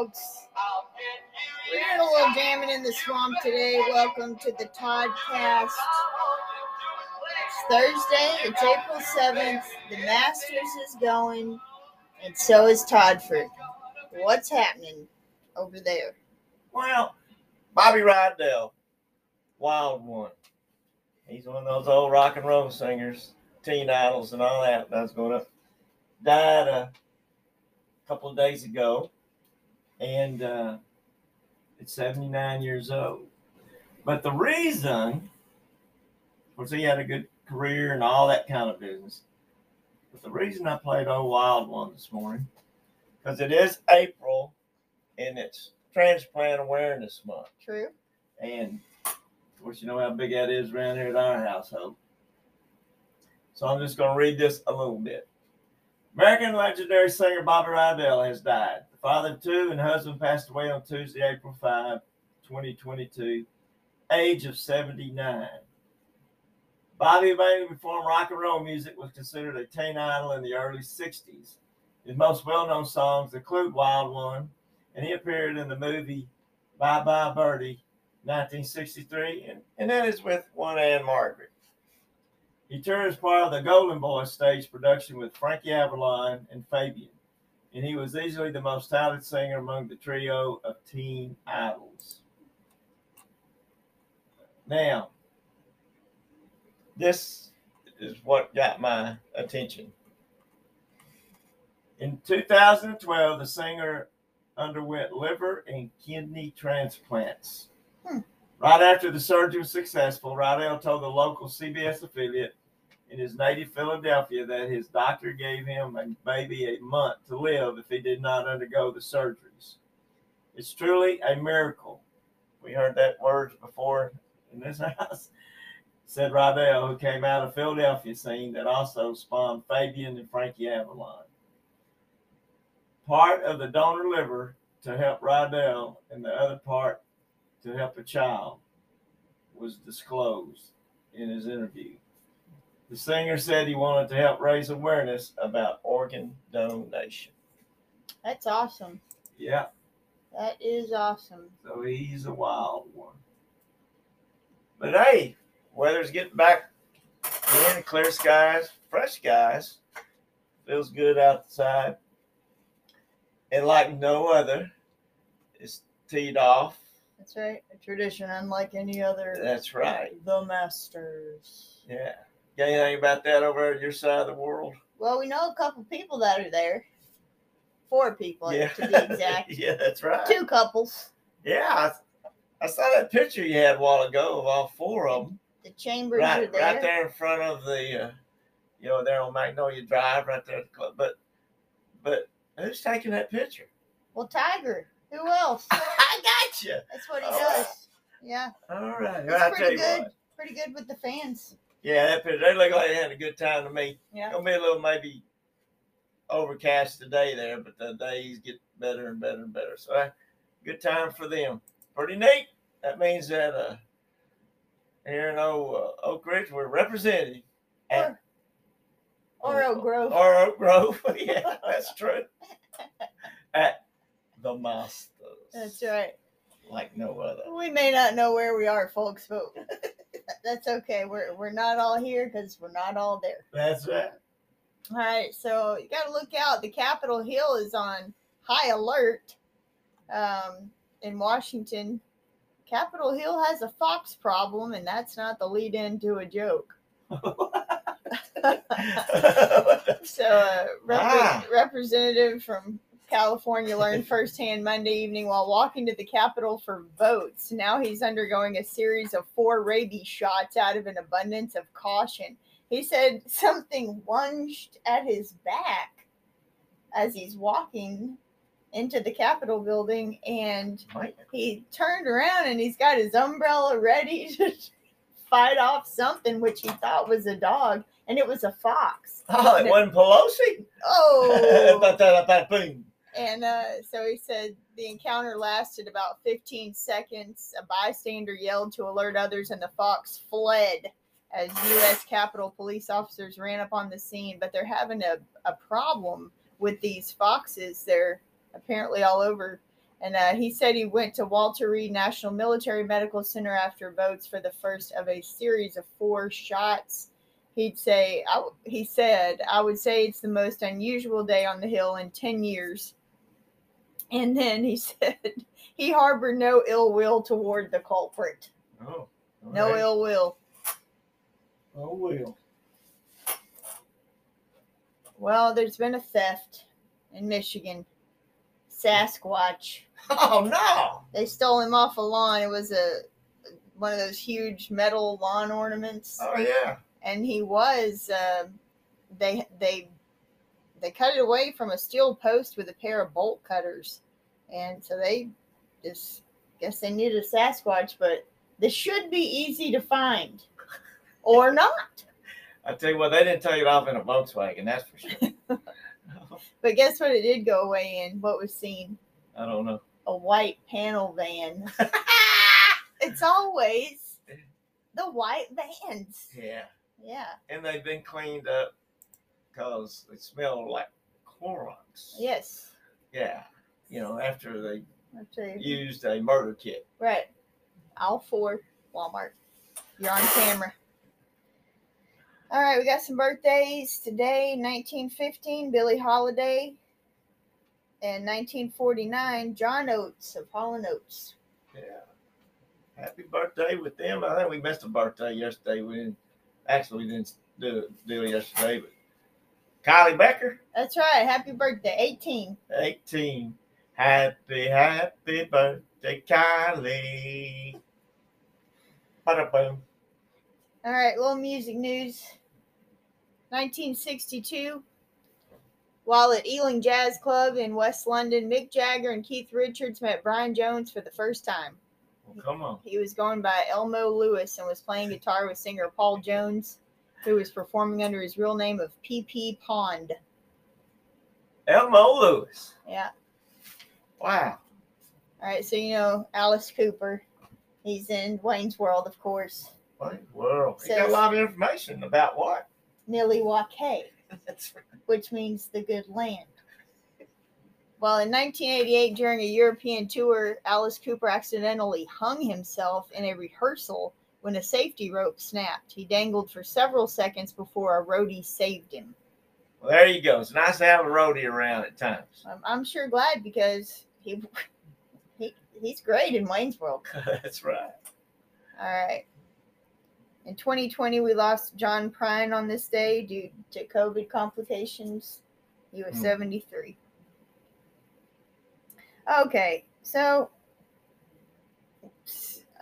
folks. We're doing a little jamming in the swamp today. Welcome to the Toddcast. It's Thursday, it's April 7th. The Masters is going, and so is Toddford. What's happening over there? Well, Bobby Rydell, wild one. He's one of those old rock and roll singers, teen idols, and all that. That's going up. Died a couple of days ago, and uh, it's 79 years old. But the reason, of course, he had a good career and all that kind of business. But the reason I played Old Wild One this morning, because it is April, and it's Transplant Awareness Month. True. And of course, you know how big that is around here at our household. So I'm just going to read this a little bit. American legendary singer Bobby Rydell has died. The father two and husband passed away on Tuesday, April 5, 2022, age of 79. Bobby mainly performed rock and roll music, was considered a teen idol in the early 60s. His most well known songs include Wild One, and he appeared in the movie Bye Bye Birdie 1963, and, and that is with one Ann-Margret. He toured as part of the Golden Boy stage production with Frankie Avalon and Fabian, and he was easily the most talented singer among the trio of teen idols. Now, this is what got my attention. In 2012, the singer underwent liver and kidney transplants. Hmm. Right after the surgery was successful, Rydell told the local CBS affiliate in his native Philadelphia that his doctor gave him a baby a month to live if he did not undergo the surgeries. It's truly a miracle. We heard that word before in this house. Said Rydell, who came out of Philadelphia scene that also spawned Fabian and Frankie Avalon. Part of the donor liver to help Rydell and the other part to help a child was disclosed in his interview. The singer said he wanted to help raise awareness about organ donation. That's awesome. Yeah, That is awesome. so he's a wild one. But hey, weather's getting back in, clear skies, fresh skies. Feels good outside. And like no other, it's teed off. That's right. A tradition unlike any other. That's right. The Masters. Yeah. Got anything about that over at your side of the world? Well, we know a couple people that are there. Four people, Yeah. to be exact. yeah, that's right. Two couples. Yeah, I, I saw that picture you had a while ago of all four of them. The chambers are Right, there. right there in front of the, uh, you know, there on Magnolia Drive, right there at the club. But, but who's taking that picture? Well, Tiger. Who else? I got you. That's what he All right. does. Yeah, All right. Well, pretty good. what. pretty good with the fans. Yeah, that. They look like they had a good time to me. Yeah. Gonna be a little maybe overcast today there, but the days get better and better and better. So, uh, good time for them. Pretty neat. That means that uh, here in old, uh, Oak Ridge, we're represented. at- Or Oak Grove. Or Oak Grove. yeah, that's true. At the Masters. That's right. Like no other. We may not know where we are, folks, but that's okay. We're we're not all here because we're not all there. That's right. All right, so you got to look out. The Capitol Hill is on high alert um, in Washington. Capitol Hill has a fox problem, and that's not the lead in to a joke. So, uh, repre- Ah. representative from California learned firsthand Monday evening while walking to the Capitol for votes. Now he's undergoing a series of four rabies shots out of an abundance of caution. He said something lunged at his back as he's walking into the Capitol building, and he turned around and he's got his umbrella ready to fight off something which he thought was a dog, and it was a fox. Oh, it wasn't Pelosi? Oh, Ba-da-da-ba-boom. And uh, so he said the encounter lasted about 15 seconds. A bystander yelled to alert others, and the fox fled as U.S. Capitol police officers ran up on the scene. But they're having a, a problem with these foxes. They're apparently all over And uh, he said he went to Walter Reed National Military Medical Center after votes for the first of a series of four shots. He'd say, I, he said, I would say it's the most unusual day on the Hill in 10 years. And then he said he harbored no ill will toward the culprit. Oh, No alright. ill will. Oh will. Well, there's been a theft in Michigan. Sasquatch. Oh no! They stole him off a lawn. It was a one of those huge metal lawn ornaments, Oh yeah. and he was. Uh, they they they cut it away from a steel post with a pair of bolt cutters, and so they just guess they needed a Sasquatch, but this should be easy to find, or not. I tell you what, they didn't take it off in a Volkswagen. That's for sure. But guess what? It did go away in. What was seen? I don't know. A white panel van. It's always the white vans. yeah, Yeah. and they've been cleaned up because they smell like Clorox. Yes. Yeah, you know, after they you. used a murder kit. Right. All four. Walmart. You're on camera. All right, we got some birthdays today. 1915, Billie Holiday. And 1949, John Oates of Hall and Oates. Yeah. Happy birthday with them. I think we missed a birthday yesterday. We didn't actually we didn't do do it yesterday, but Kylie Becker, That's right. Happy birthday. 18. 18. Happy, happy birthday, Kylie. Bada boom. All right, little music news. 1962, while at Ealing Jazz Club in West London, Mick Jagger and Keith Richards met Brian Jones for the first time. Well, come on. He was going by Elmo Lewis and was playing guitar with singer Paul Jones, who was performing under his real name of PP Pond. Elmo Lewis. Yeah. Wow. All right, so you know Alice Cooper. He's in Wayne's World, of course. What world? He got a lot of information about what? That's right. which means the good land. Well, in 1988, during a European tour, Alice Cooper accidentally hung himself in a rehearsal when a safety rope snapped. He dangled for several seconds before a roadie saved him. Well, there you go. It's nice to have a roadie around at times. I'm, I'm sure glad because he, he he's great in Wayne's World. That's right. All right. In 2020, we lost John Prine on this day due to COVID complications. He was Hmm. 73. Okay, so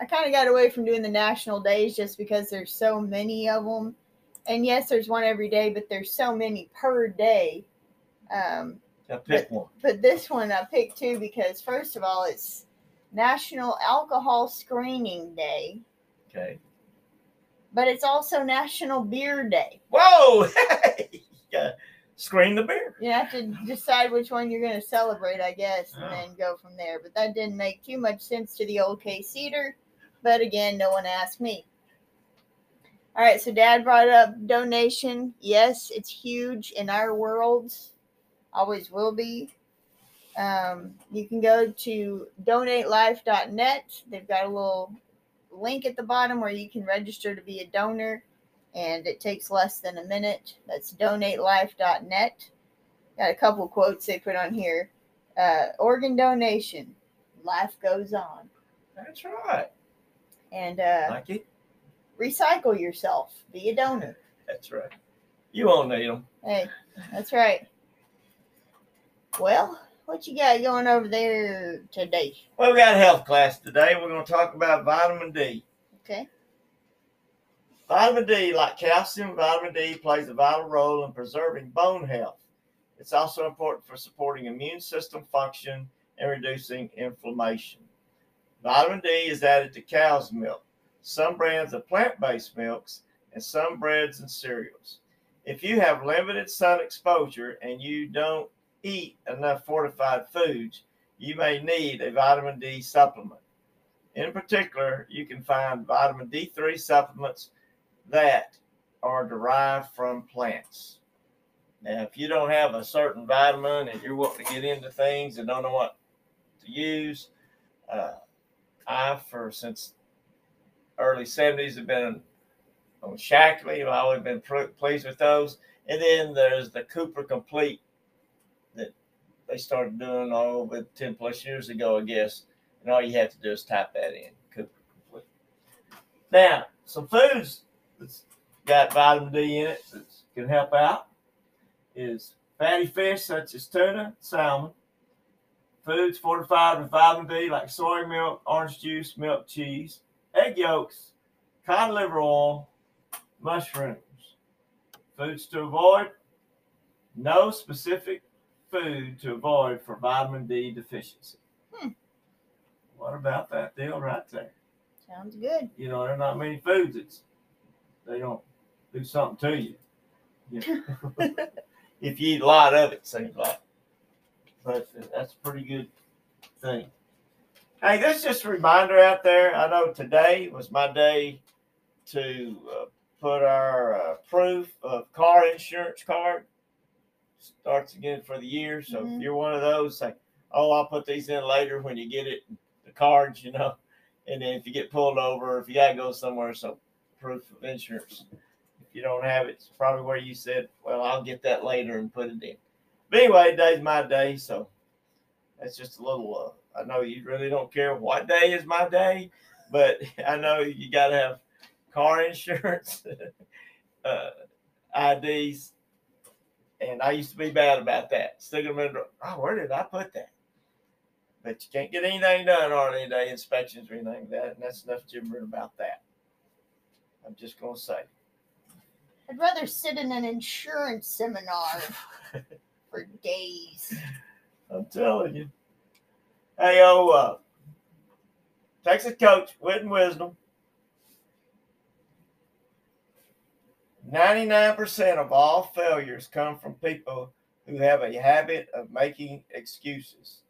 I kind of got away from doing the national days just because there's so many of them. And yes, there's one every day, but there's so many per day. Um, Now pick one. but this one I picked two because, first of all, it's National Alcohol Screening Day Okay. but it's also National Beer Day. Whoa! Hey! Yeah. Screen the beer. You have to decide which one you're going to celebrate, I guess, and Oh. then go from there. But that didn't make too much sense to the old K Cedar. But again, no one asked me. All right, so Dad brought up donation. Yes, it's huge in our world, always will be. Um, you can go to donatelife.net. They've got a little link at the bottom where you can register to be a donor, and it takes less than a minute. That's donatelife.net. Got a couple quotes they put on here. Uh, organ donation, life goes on, That's right. And uh, Like it. recycle yourself. Be a donor. That's right. You won't need them. Hey, that's right. Well, what you got going over there today? Well, we got a health class today. We're going to talk about vitamin D. Okay. Vitamin D, like calcium, vitamin D plays a vital role in preserving bone health. It's also important for supporting immune system function and reducing inflammation. Vitamin D is added to cow's milk, some brands of plant based milks, and some breads and cereals. If you have limited sun exposure and you don't eat enough fortified foods, you may need a vitamin D supplement. In particular, you can find vitamin D3 supplements that are derived from plants. Now, if you don't have a certain vitamin and you're wanting to get into things and don't know what to use. Uh, I, for since early 70s, have been on Shaklee. I've always been pleased with those. And then there's the Cooper Complete that they started doing all over 10 plus years ago, I guess. And all you have to do is type that in Cooper Complete. Now, some foods that's got vitamin D in it that can help out is fatty fish such as tuna, salmon, foods fortified with vitamin D like soy milk, orange juice, milk, cheese, egg yolks, cod liver oil, mushrooms. Foods to avoid no specific food to avoid for vitamin D deficiency. Hmm. What about that deal right there? Sounds good. You know, there are not many foods that they don't do something to you. You know? if you eat a lot of it, seems like. But that's a pretty good thing. Hey, that's just a reminder out there. I know today was my day to uh, put our uh, proof of car insurance card. Starts again for the year. So Mhm. if you're one of those, say, oh, I'll put these in later when you get it, the cards, you know. And then if you get pulled over, if you got to go somewhere, so proof of insurance. If you don't have it, it's probably where you said, well, I'll get that later and put it in. But anyway, today's my day. So that's just a little, uh, I know you really don't care what day is my day, but I know you got to have car insurance, uh, IDs. And I used to be bad about that. Still remember, oh, where did I put that? But you can't get anything done on any day inspections or anything like that. And that's enough gibbering about that. I'm just going to say. I'd rather sit in an insurance seminar for days. I'm telling you. Hey, oh, uh, Texas coach, Wit and Wisdom. 99% of all failures come from people who have a habit of making excuses.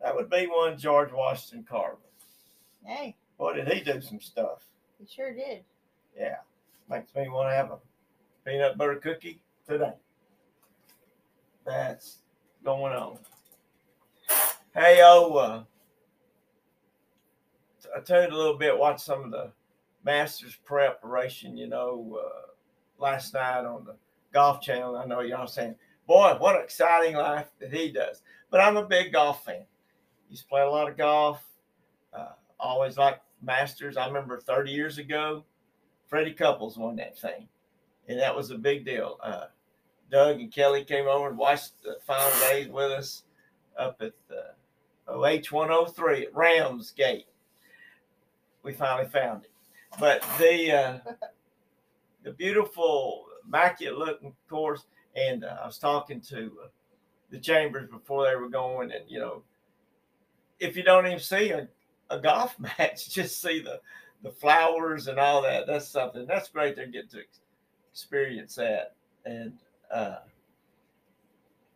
That would be one George Washington Carver. Hey, Boy, did he do some stuff. he sure did. Yeah. Makes me want to have a peanut butter cookie today. That's going on. Hey, oh, uh, I tuned a little bit, watched some of the Masters preparation, you know, uh, last night on the Golf Channel. I know y'all saying, boy, what an exciting life that he does. But I'm a big golf fan. He's played a lot of golf. Uh, always liked Masters. I remember 30 years ago, Freddie Couples won that thing, and that was a big deal. Uh, Doug and Kelly came over and watched the final days with us up at the OH103 at Ramsgate. We finally found it, but the uh, the beautiful, immaculate looking course. And uh, I was talking to uh, the Chambers before they were going, and you know, if you don't even see a, a golf match, just see the the flowers and all that. That's something. That's great. They get to experience that, and uh,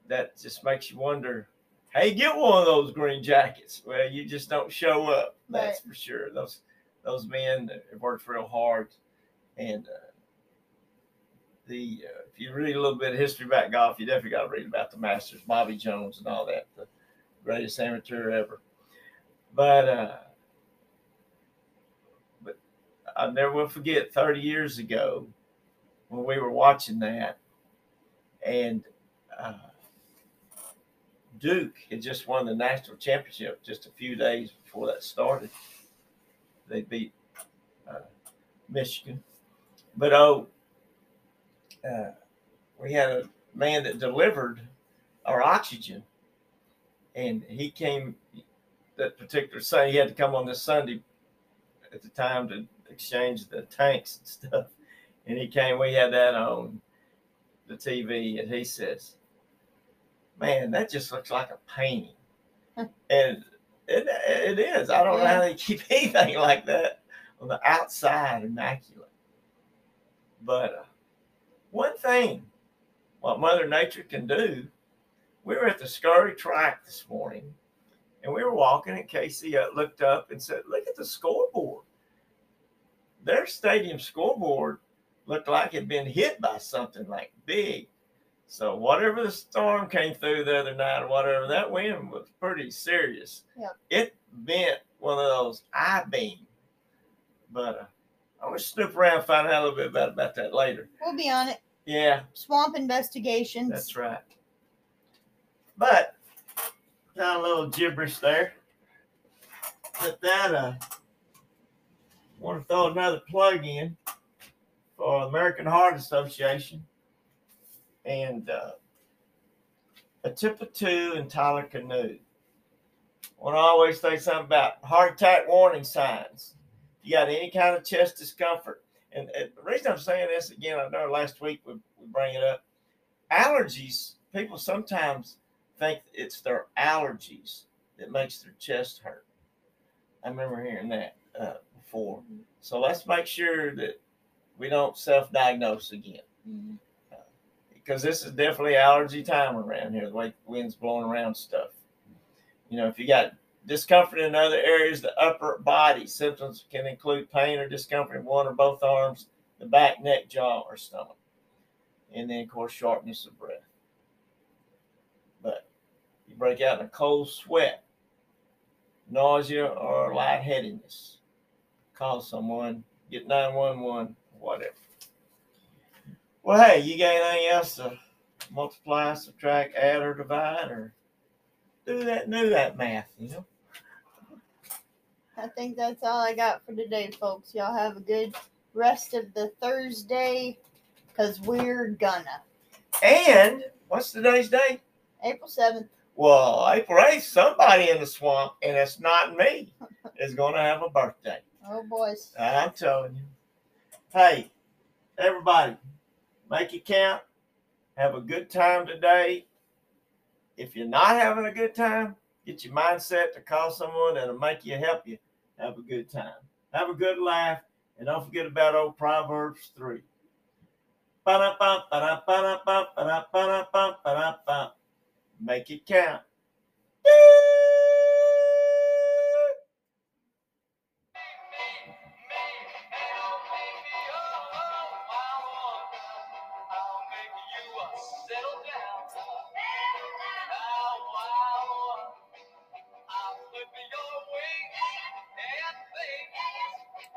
that just makes you wonder. Hey, get one of those green jackets. Well, you just don't show up. That's for sure. Those those men have worked real hard, and uh, the uh, if you read a little bit of history about golf, you definitely got to read about the Masters, Bobby Jones, and all that. The greatest amateur ever. But uh, but I never will forget 30 years ago when we were watching that, and uh, Duke had just won the national championship just a few days before that started. They beat uh, Michigan, but oh, uh, we had a man that delivered our oxygen, and he came that particular Sunday. He had to come on this Sunday at the time to exchange the tanks and stuff. And he came. We had that on the TV, and he says, "Man, that just looks like a painting." and it, it is. I don't know how they keep anything like that on the outside immaculate. But uh, one thing, what Mother Nature can do, we were at the Scurry track this morning, and we were walking, and Casey uh, looked up and said, "Look at the scoreboard." Their stadium scoreboard looked like it had been hit by something like big. So whatever the storm came through the other night or whatever, that wind was pretty serious. Yep. It bent one of those I beam. But uh, I'm gonna snoop around and find out a little bit about, about that later. We'll be on it. Yeah, Swamp investigations. that's right. But got a little gibberish there. But that uh want to throw another plug in for American Heart Association and uh Atipa and Tyler Canoe. Want to always say something about heart attack warning signs. You got any kind of chest discomfort, and, and the reason I'm saying this again, I know last week we, we bring it up. Allergies, people sometimes think it's their allergies that makes their chest hurt. I remember hearing that uh, before. So let's make sure that we don't self-diagnose again Mhm. because this is definitely allergy time around here. The way the wind's blowing around stuff. You know, if you got discomfort in other areas, the upper body symptoms can include pain or discomfort in one or both arms, the back, neck, jaw, or stomach, and then of course sharpness of breath. But you break out in a cold sweat, nausea, or lightheadedness, call someone, get 911, whatever. Well, hey, you got anything else to multiply, subtract, add, or divide, or do that, do that math, you know? I think that's all I got for today, folks. Y'all have a good rest of the Thursday because we're gonna. And what's today's day? April 7th. Well, April 8th, somebody in the swamp, and it's not me, is going to have a birthday. Oh, boys. I'm telling you. Hey, everybody, make it count. Have a good time today. If you're not having a good time, get your mindset to call someone that'll make you help you have a good time. Have a good laugh, and don't forget about old Proverbs 3. Ba-da-ba, ba-da-ba-da-ba, ba-da-ba-da-ba. Make it count.